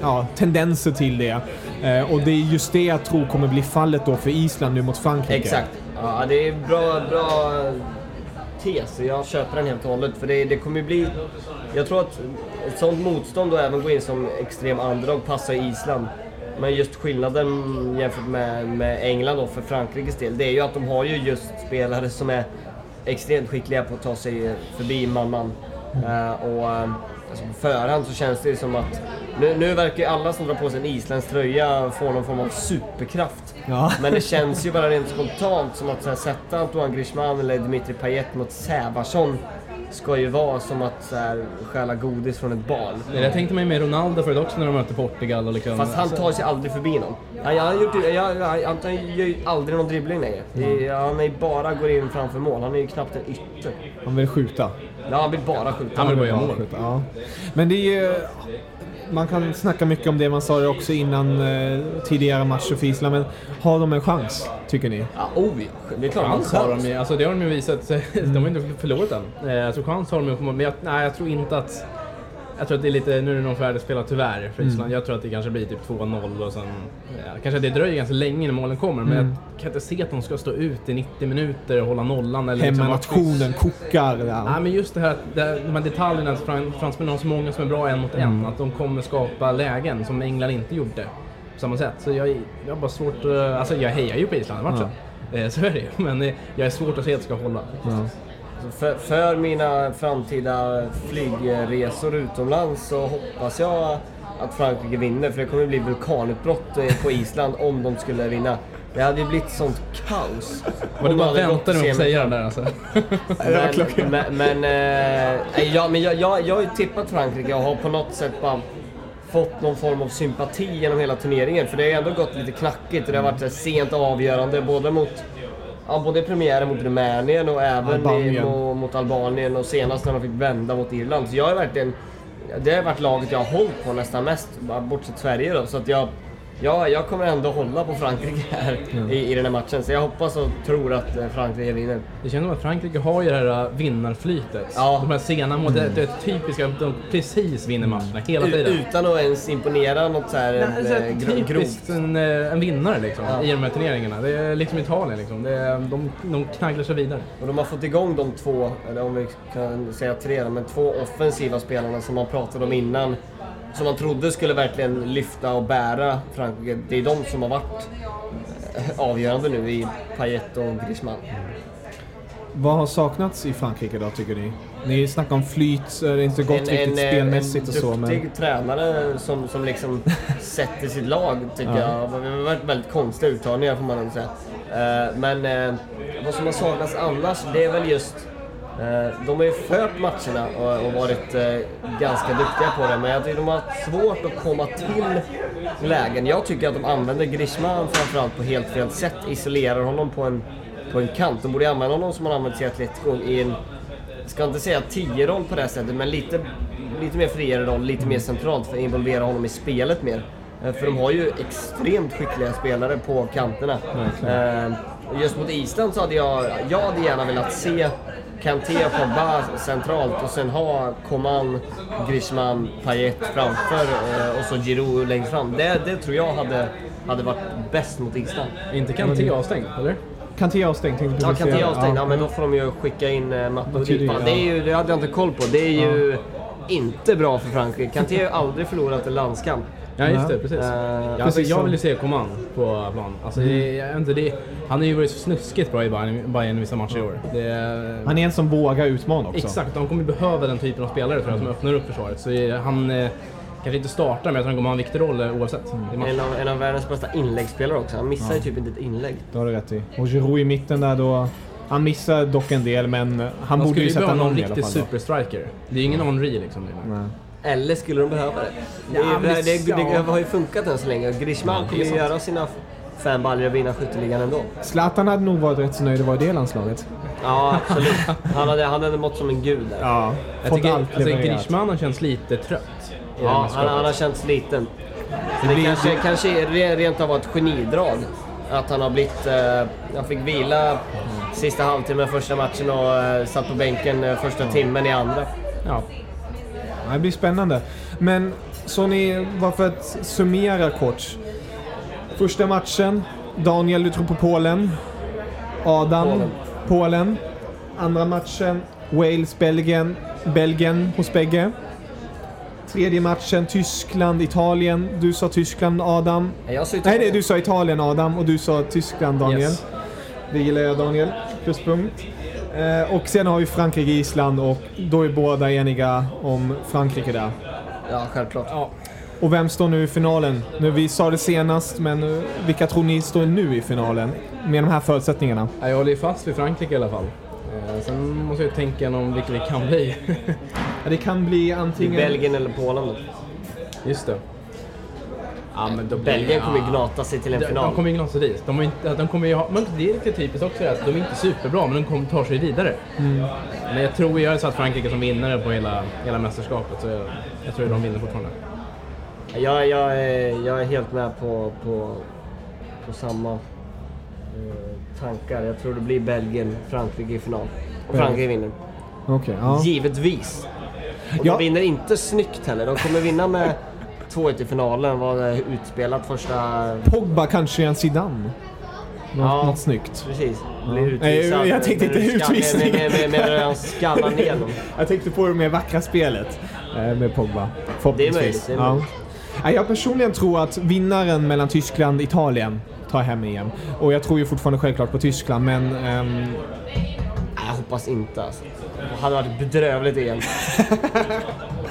ja, tendenser till det. Eh, och det är just det jag tror kommer bli fallet då för Island nu mot Frankrike.
Exakt. Ja, det är bra, bra tes. Jag köper den helt och hållet. För det, det kommer bli... Jag tror att ett sånt motstånd och även gå in som extrem underdog passar Island. Men just skillnaden jämfört med, med England och för Frankrikes del, det är ju att de har ju just spelare som är extremt skickliga på att ta sig förbi man-man. Eh, och eh, alltså på förhand så känns det som att... Nu, nu verkar alla som drar på sig en isländsk tröja få någon form av superkraft.
Ja.
Men det känns ju bara rent spontant som att så här, sätta Antoine Griezmann eller Dimitri Payet mot Sävarsson ska ju vara som att så här, stjäla godis från ett barn.
Det där tänkte man ju med Ronaldo förut också när de mötte Portugal och liksom...
Fast han tar sig aldrig förbi någon. Han, han, gjort, jag, jag, han, han gör ju aldrig någon dribbling längre. Är- Han är bara går in framför mål. Han är ju knappt en ytter.
Han vill skjuta.
Ja, han vill bara skjuta.
Han vill bara göra mål.
skjuta, Ja. Men det är ju- Man kan snacka mycket om det, man sa det också innan eh, tidigare matcher för Island, men har de en chans, tycker ni?
Ja, oh. Det är klart
Chans
han
har de ju, alltså det har de ju visat. De har inte förlorat än. Eh, tror chans har de ju, men jag, nej, jag tror inte att... Jag tror att det är lite, nu är det nog färdigspelat tyvärr för
Mm.
Island. Jag tror att det kanske blir typ 2-0 och sen... Ja, kanske det dröjer ganska länge innan målen kommer men
Mm.
jag kan inte se att de ska stå ut i 90 minuter och hålla nollan eller liksom
Hemmanationen kokar.
Nej
Ja.
men just det här, det- de här detaljerna, att fran- fransmännen har så många som är bra en mot en,
Mm.
att de kommer skapa lägen som England inte gjorde på samma sätt. Så jag, jag har bara svårt att, alltså jag hejar ju på Island i matchen. Eh, Så är det ju, men eh, jag är svårt att se att det ska hålla.
Så För, för mina framtida flygresor utomlands så hoppas jag att Frankrike vinner. För det kommer bli vulkanutbrott eh, på Island om de skulle vinna. Det hade ju blivit sånt kaos.
Var det bara väntade med att säga det där alltså?
Men, men, men, nej, ja, men jag, jag, jag har ju tippat Frankrike och har på något sätt bara fått någon form av sympati genom hela turneringen. För det har ju ändå gått lite knackigt och det har varit sent avgörande både mot Ja, både premiären mot Rumänien och även. I, mot, mot Albanien och senast när de fick vända mot Irland. Så jag har verkligen... Det har varit laget jag har hållit på nästan mest, bortsett Sverige då. Så att jag, ja, jag kommer ändå hålla på Frankrike här i, i den här matchen. Så jag hoppas och tror att eh, Frankrike vinner.
Det känns som att Frankrike har ju det här äh, vinnarflytet.
Ja.
De här sena målen, det, det är typiska, de precis vinner matcherna hela
U-
tiden.
utan att ens imponera något så här,
Nej, så
eh,
här,
gro-
typiskt
grovt.
en, eh, en vinnare liksom,
Ja.
i de här turneringarna. Det är liksom Italien liksom. Det är, de, de knagglar sig vidare.
Och de har fått igång de två, eller om vi kan säga tre, men två offensiva spelarna som man pratade om innan. Som man trodde skulle verkligen lyfta och bära Frankrike. Det är de som har varit eh, avgörande nu i Payet och Griezmann.
Vad har saknats i Frankrike då tycker ni? Ni snackar om flyt, så är det inte gått riktigt
eh,
spelmässigt och så.
en duktig
Men...
tränare som, som liksom sätter sitt lag, tycker
Ja.
jag. Det har varit väldigt konstiga uttagningar får man ändå säga. Eh, Men vad som har saknats annars, det är väl just... eh, De har ju fört matcherna och, varit eh, ganska duktiga på det, men jag tycker de har haft svårt att komma till lägen. Jag tycker att de använder Griezmann framförallt på helt fel sätt, isolerar honom på en, på en kant. De borde använda honom som man använt i Atletico i en ska inte säga 10-roll på det sättet, men lite, lite mer friare roll, lite mer centralt för att involvera honom i spelet mer. Eh, För de har ju extremt skickliga spelare på kanterna. Just mot Island så hade jag, jag hade gärna velat se Kanté och Pogba centralt och sen ha Coman, Griezmann, Payet framför eh, och så Giroud längst fram. Det, det tror jag hade, hade varit bäst mot Island.
Inte Kanté avstängd, eller?
Kanté avstängd tänkte
Ja,
jag
Kanté avstängd. Ja, men då får de ju skicka in Matuidi.
betyder
Fan,
det?
Är ju, det hade jag inte koll på. Det är ju inte bra för Frankrike. Kanté har ju aldrig förlorat en landskamp.
Ja, just det.
Ja.
Precis.
Eh,
Ja, alltså,
precis
jag vill ju se Coman på plan. Alltså, det, jag inte, det, han har ju varit snuskigt bra i Bayern, Bayern i vissa matcher i år. Det,
Han är en som vågar utmana också.
Exakt, de kommer behöva den typen av spelare tror jag som öppnar upp försvaret. Så eh, han eh, kanske inte startar men jag tror han kommer ha en viktig roll eh, oavsett. matchen.
En av, en av världens bästa inläggsspelare också. Han missar ju typ inte ett inlägg.
Det har du rätt i. Och Giroud i mitten där då. Han missar dock en del men han
De
borde
skulle
ju
ju
sätta
behöva någon
någon i alla
riktig
fall. då.
superstriker. Det är ju ingen Henri liksom.
Nej.
Eller skulle de behöva det? Det,
Ja,
det, det,
ja.
det har ju funkat än så länge. Griezmann
det
kommer ju göra sina fem baljor och vinna skytteligan ändå.
Zlatan hade nog varit rätt så nöjd att vara i det landslaget.
Ja, absolut. Han hade, han hade mått som en gud där.
Ja,
Jag
fått
tycker
allt
alltså. Griezmann har känts lite trött. det
Ja, han, han har känts liten. Det,
blir-
kanske, kanske rent av var ett genidrag. Att han har blivit... Eh, han fick vila sista halvtimmen första matchen och eh, satt på bänken eh, första timmen i andra.
Ja.
Det blir spännande. Men så ni, bara för att summera kort. Första matchen. Daniel, du tror på Polen. Adam,
Polen.
Polen. Andra matchen. Wales, Belgien. Belgien hos bägge. Tredje matchen Tyskland, Italien. Du sa Tyskland, Adam.
Jag sa
Nej, nej, du sa Italien, Adam. Och du sa Tyskland, Daniel.
Yes.
Det gillar jag, Daniel. Pluspunkt. Eh, och sen har vi Frankrike, Island och då är båda eniga om Frankrike där.
Ja, självklart.
ja.
Och vem står nu i finalen? Nu, vi sa det senast, men eh, vilka tror ni står nu i finalen? Med de här förutsättningarna.
Ja, Jag håller fast vid Frankrike i alla fall. Eh, Sen måste jag tänka om vilka det kan bli.
Ja, det kan bli antingen...
Belgien eller Polen.
Just det. Ja, men då
Belgien kommer ju gnata sig till en
De,
final.
de kommer ju gnata sig dit. De, har inte, de kommer ju ha, men det är lite typiskt också att de är inte superbra, men de kommer ta sig vidare. Men jag tror jag har satt Frankrike som vinnare på hela, hela mästerskapet, så jag, jag tror de vinner fortfarande.
Jag, jag, är, jag är helt med på, på, på samma eh, tankar. Jag tror det blir Belgien, Frankrike i final. Och Frankrike vinner.
Okej, ja.
Givetvis. Och
Ja.
de vinner inte snyggt heller. De kommer vinna med 2-1 i finalen. Var eh, utspelat första...
Pogba kanske är en Zidane. Något,
Ja.
något snyggt.
Precis. Blir
Nej,
utvisad.
jag tänkte inte
med-
utvisning.
Med, med, med, skallar ner dem.
Jag tänkte på det mer vackra spelet eh, med Pogba. Förhoppningsvis.
Det är möjligt, det är
Ja.
möjligt.
Ja, Jag personligen tror att vinnaren mellan Tyskland och Italien tar hem EM. Och jag tror ju fortfarande självklart på Tyskland, men...
Nej, jag hoppas inte alltså. Det hade varit bedrövligt igen.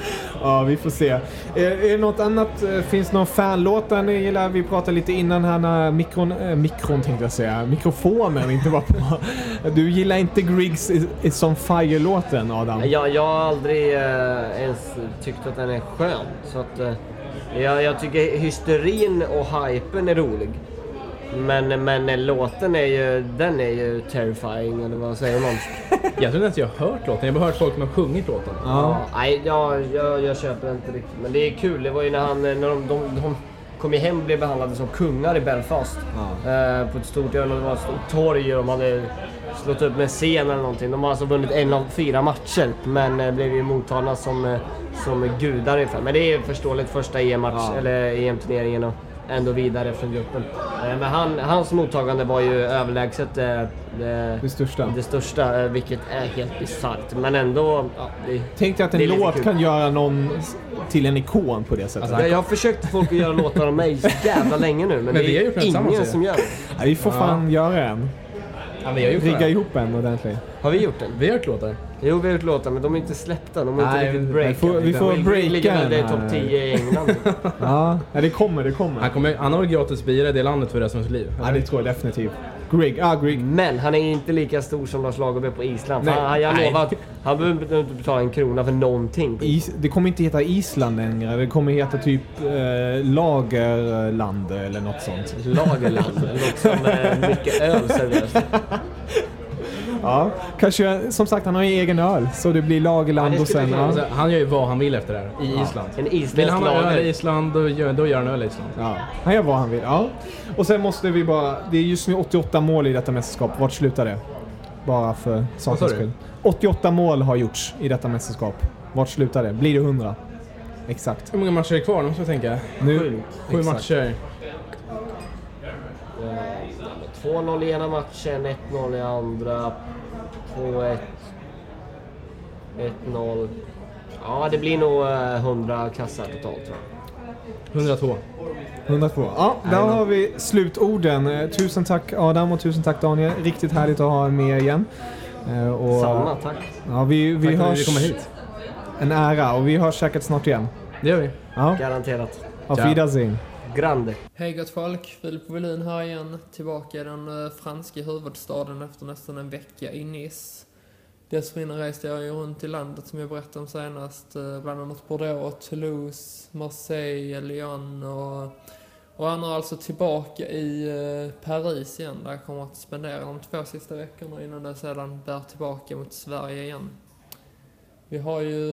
Ja, vi får se. Är, är det något annat? Eh, finns det någon fanlåt? ni gillar? Vi pratade lite innan här när mikron, äh, mikron tänkte jag säga, mikrofonen inte var på. Du gillar inte Griggs It's on Fire-låten Adam?
Jag, jag har aldrig eh, ens tyckt att den är skön. Så att, eh, jag, jag tycker hysterin och hypen är rolig. Men, men låten är ju, den är ju terrifying, eller vad säger man?
Jag tror inte ens jag har hört låten, jag har bara hört folk som har sjungit låten.
Ja. Nej, jag, jag, jag köper inte riktigt. Men det är kul. Det var ju när, han, när de, de, de kom ju hem och blev behandlade som kungar i Belfast. Eh, på ett stort, jag det var ett stort torg och de hade slått upp med scen eller någonting. De har alltså vunnit en av fyra matcher men eh, blev ju mottagna som, eh, som gudar ungefär. Men det är förståeligt första EM-match, eller EM-turneringen ändå vidare från gruppen. Eh, men han, hans mottagande var ju överlägset eh, det,
Det största.
det största, eh, vilket är helt bisarrt. Men ändå, ja, det,
Tänk dig att en
det
låt kan göra någon till en ikon på det sättet.
Alltså,
Jag, har försökt få folk att göra låtar om mig så jävla länge nu, men,
vi
det
gjort
är
tillsammans
ingen
ju.
som gör det.
Ja, vi får fan göra en.
Ja, vi har gjort
Rigga
det.
ihop en ordentligt.
Har vi gjort den?
Vi har gjort låtar.
Jo, vi har gjort låtar, men de är inte släppta. De är
Nej,
inte riktigt
vi
breakade.
får- vi får breaka
ligger väl i
den
topp
här.
10 i England.
Ja, ja det kommer, det kommer.
Han, kommer, han har väl gratis bira i det landet för resten av sitt liv?
Ja, det tror jag definitivt. Greg, ah, Greg.
Men han är inte lika stor som Lars Lagerbäck på Island.
Nej.
Han, jag lovar att han behöver inte betala en krona för någonting.
Is, det kommer inte heta Island längre. Det kommer heta typ eh, Lagerland eller något sånt.
Lagerland, det låter som eh, mycket öl serveras.
Ja, kanske som sagt han har ju egen öl så det blir Lagerland och sen... Ja,
han gör ju vad han vill efter det här, i Island.
En
Vill
isländsk
han ha öl i
lager.
Island, då gör, då gör han öl i Island.
ja, han gör vad han vill. Ja. Och sen måste vi bara... Det är just nu 88 mål i detta mästerskap. Vart slutar det? Bara för sakens
sa du?
skull. 88 mål har gjorts i detta mästerskap. Vart slutar det? Blir det 100? Exakt.
Hur många matcher är kvar? Nu måste jag tänka.
Nu,
Sju
exakt.
matcher.
Eh, 2-0 i ena matchen, 1-0 i andra, 2-1, 1-0. Ja, det blir nog eh, 100 kassar totalt tror jag.
102.
102. Ja, där har vi slutorden. Eh, Tusen tack Adam och tusen tack Daniel. Riktigt härligt att ha er med igen. Eh, Och,
Samma, tack.
Ja, vi, vi
Tack för att
hörs...
vi kommer hit.
En ära och vi hörs säkert snart igen.
Det gör vi.
Ja,
Garanterat.
auf
Ciao.
Wiedersehen.
Grande.
Hej gott folk, Filip Wåhlin här igen, tillbaka i den eh, franska huvudstaden efter nästan en vecka i Nice. Dessförinnan reste jag ju runt i landet som jag berättade om senast, eh, bland annat Bordeaux, Toulouse, Marseille, Lyon och, och han är alltså tillbaka i eh, Paris igen där jag kommer att spendera de två sista veckorna innan det sedan bär tillbaka mot Sverige igen. Vi har ju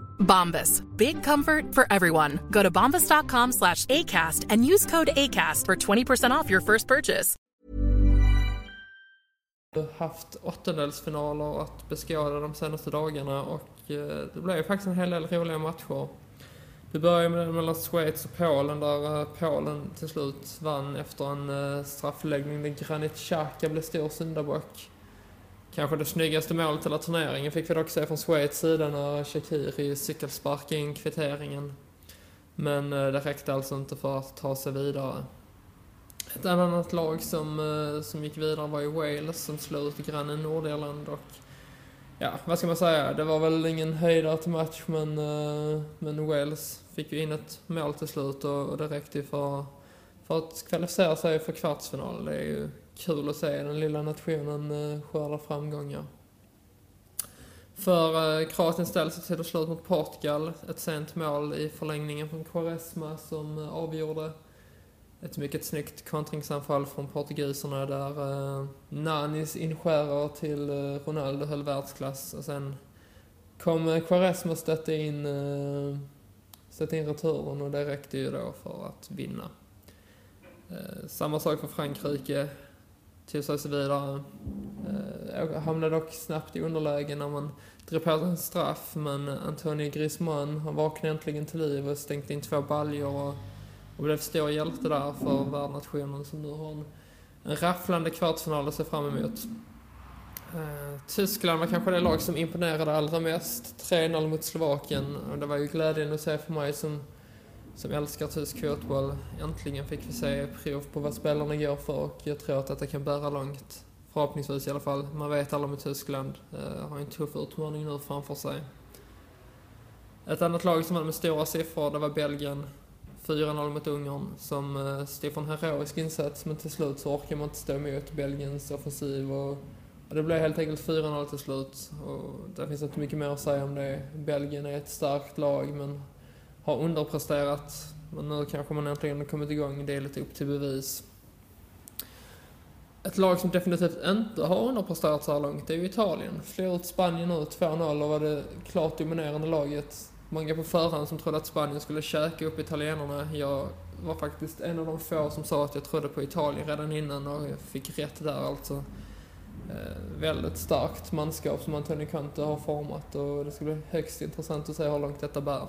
Bombas. Big comfort for everyone. Go to bombas.com slash ACAST and use code ACAST for 20% off your first purchase.
haft åttondelsfinaler att beskåda de senaste dagarna och eh, det blev ju faktiskt en hel del roliga matcher. Vi började med den mellan Schweiz och Polen där eh, Polen till slut vann efter en eh, straffläggning där Granit Xhaka blev stor syndabock. Kanske det snyggaste målet hela turneringen fick vi dock se från Schweiz sida när Shaqiri cykelsparkade in kvitteringen. Men eh, det räckte alltså inte för att ta sig vidare. Ett annat lag som, eh, som gick vidare var ju Wales som slog ut grannen Nordirland och ja, vad ska man säga? Det var väl ingen höjdare till match men, eh, men Wales fick ju in ett mål till slut och, och det räckte ju för, för att kvalificera sig för kvartsfinal. Det är ju kul att se den lilla nationen eh, skörda framgångar. För eh, Kroatien ställde sig till slut mot Portugal. Ett sent mål i förlängningen från Quaresma som eh, avgjorde. Ett mycket snyggt kontringsanfall från portugiserna där Nanis inskärare till Ronaldo höll världsklass och sen kom Quaresma och stötte in, stötte in returen och det räckte ju då för att vinna. Eh, samma sak för Frankrike, Typ tog sig vidare. Eh, hamnade dock snabbt i underläge när man drog på sig en straff men Antonio Griezmann, han vaknade äntligen till liv och stänkte in två baljor och och blev stor hjälte där för värdnationen som nu har en, en rafflande kvartsfinal att se fram emot. Eh, Tyskland var kanske det lag som imponerade allra mest. 3-0 mot Slovakien och det var ju glädjen att se för mig som, som älskar tysk fotboll. Äntligen fick vi se prov på vad spelarna går för och jag tror att detta kan bära långt. Förhoppningsvis i alla fall. Man vet alla med Tyskland. Eh, har en tuff utmaning nu framför sig. Ett annat lag som vann med stora siffror, det var Belgien. 4-0 mot Ungern som eh, stod för en heroisk insats men till slut så orkar man inte stå emot Belgiens offensiv och, och det blev helt enkelt 4-0 till slut och det finns inte mycket mer att säga om det. Belgien är ett starkt lag men har underpresterat men nu kanske man äntligen har kommit igång, det är lite upp till bevis. Ett lag som definitivt inte har underpresterat så här långt det är ju Italien. Slår ut Spanien nu 2-0 och var det klart dominerande laget många på förhand som trodde att Spanien skulle käka upp italienarna. Jag var faktiskt en av de få som sa att jag trodde på Italien redan innan och jag fick rätt där alltså. Eh, väldigt starkt manskap som Antonio Conte har format och det ska bli högst intressant att se hur långt detta bär.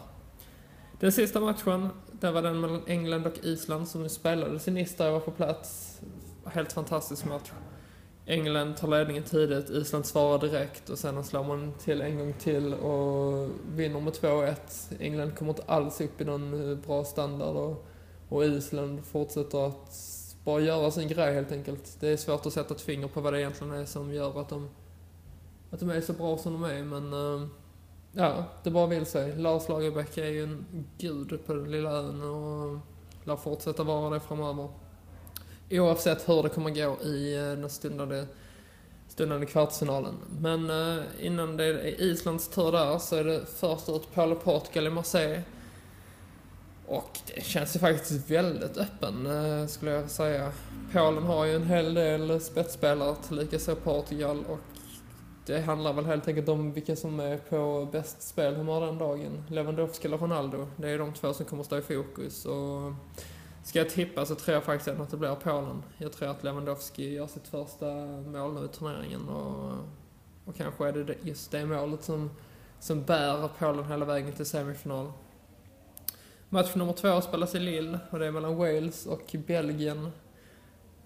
Den sista matchen, det var den mellan England och Island som spelades i Nice jag var på plats. Helt fantastisk match. England tar ledningen tidigt, Island svarar direkt och sen slår man till en gång till och vinner med 2-1. England kommer inte alls upp i någon eh, bra standard och, och Island fortsätter att bara göra sin grej helt enkelt. Det är svårt att sätta ett finger på vad det egentligen är som gör att de, att de är så bra som de är men uh, ja, det bara vill sig. Lars Lagerbäck är ju en gud på den lilla ön och lär fortsätta vara det framöver oavsett hur det kommer gå i eh, den stundande, stundande kvartsfinalen. Men eh, innan det är Islands tur där så är det först ut Polen Portugal i Marseille. Och det känns ju faktiskt väldigt öppen eh, skulle jag säga. Polen har ju en hel del spetsspelare, likaså Portugal och det handlar väl helt enkelt om vilka som är på bäst spelhumör den dagen. Lewandowski eller Ronaldo. Det är de två som kommer stå i fokus. Och Ska jag tippa så tror jag faktiskt att det blir Polen. Jag tror att Lewandowski gör sitt första mål nu i turneringen och, och kanske är det just det målet som, som bär Polen hela vägen till semifinal. Match nummer två spelas i Lille och det är mellan Wales och Belgien.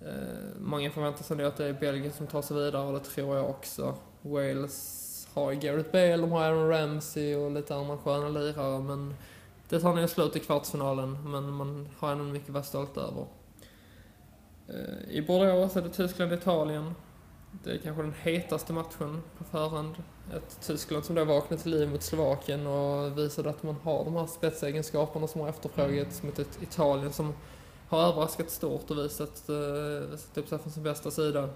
Eh, många förväntar sig nu att det är Belgien som tar sig vidare och det tror jag också. Wales har Gareth Bale, de har Aaron Ramsey och lite andra sköna lirare men det tar nog slut i kvartsfinalen, men man har ändå mycket att vara stolt över. Eh, I Bordeaux är det Tyskland-Italien. det är kanske den hetaste matchen på förhand. Ett Tyskland som då vaknade till liv mot Slovakien och visade att man har de här spetsegenskaperna som har efterfrågats mot ett Italien som har överraskat stort och visat, uh, visat upp sig från sin bästa sida.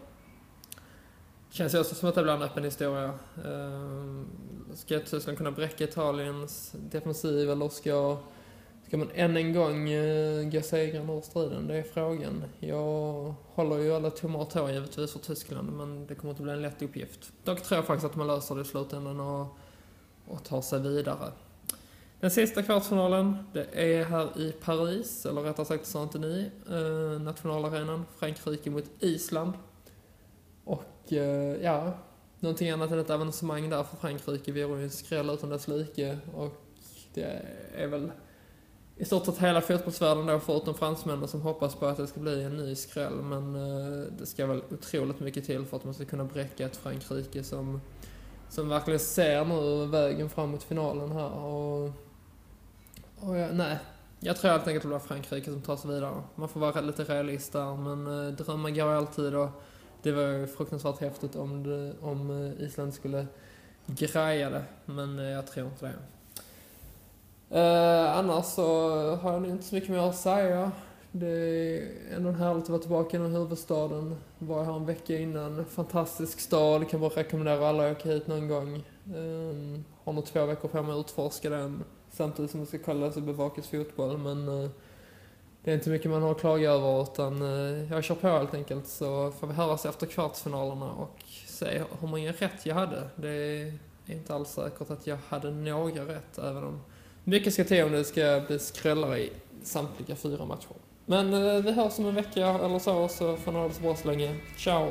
Känns ju också som att det blir en öppen historia. Uh, ska Tyskland kunna bräcka Italiens defensiv eller ska Ska man än en gång uh, gå segrande ur striden? Det är frågan. Jag håller ju alla tummar och tår givetvis för Tyskland, men det kommer inte bli en lätt uppgift. Dock tror jag faktiskt att man löser det i slutändan och, och tar sig vidare. Den sista kvartsfinalen, det är här i Paris, eller rättare sagt Saint Denis, eh, nationalarenan. Frankrike mot Island. Eh, ja, någonting annat än ett avancemang där för Frankrike vore ju en skräll utan dess like. Och det är väl i stort sett hela fotbollsvärlden då, förutom fransmännen som hoppas på att det ska bli en ny skräll. Men eh, det ska väl otroligt mycket till för att man ska kunna bräcka ett Frankrike som, som verkligen ser nu vägen fram mot finalen här. Och, och ja, nej, jag tror helt enkelt att det blir Frankrike som tar sig vidare. Man får vara lite realist där, men eh, drömmar går alltid och det var fruktansvärt häftigt om, det, om eh, Island skulle greja det, men eh, jag tror inte det. Eh, annars så har jag inte så mycket mer att säga. Det är ändå härligt att vara tillbaka i huvudstaden. Var här en vecka innan. Fantastisk stad, kan bara rekommendera alla att åka hit någon gång. Eh, har nog två veckor på mig att utforska den. Samtidigt som det ska kolla och bevakas fotboll. Men eh, det är inte mycket man har att klaga över utan eh, jag kör på helt enkelt. Så får vi höras efter kvartsfinalerna och se hur många rätt jag hade. Det är inte alls säkert att jag hade några rätt även om mycket ska till om det ska bli skrällar i samtliga fyra matcher. Men eh, vi hörs om en vecka eller så, så får ni ha det så bra så länge. Ciao!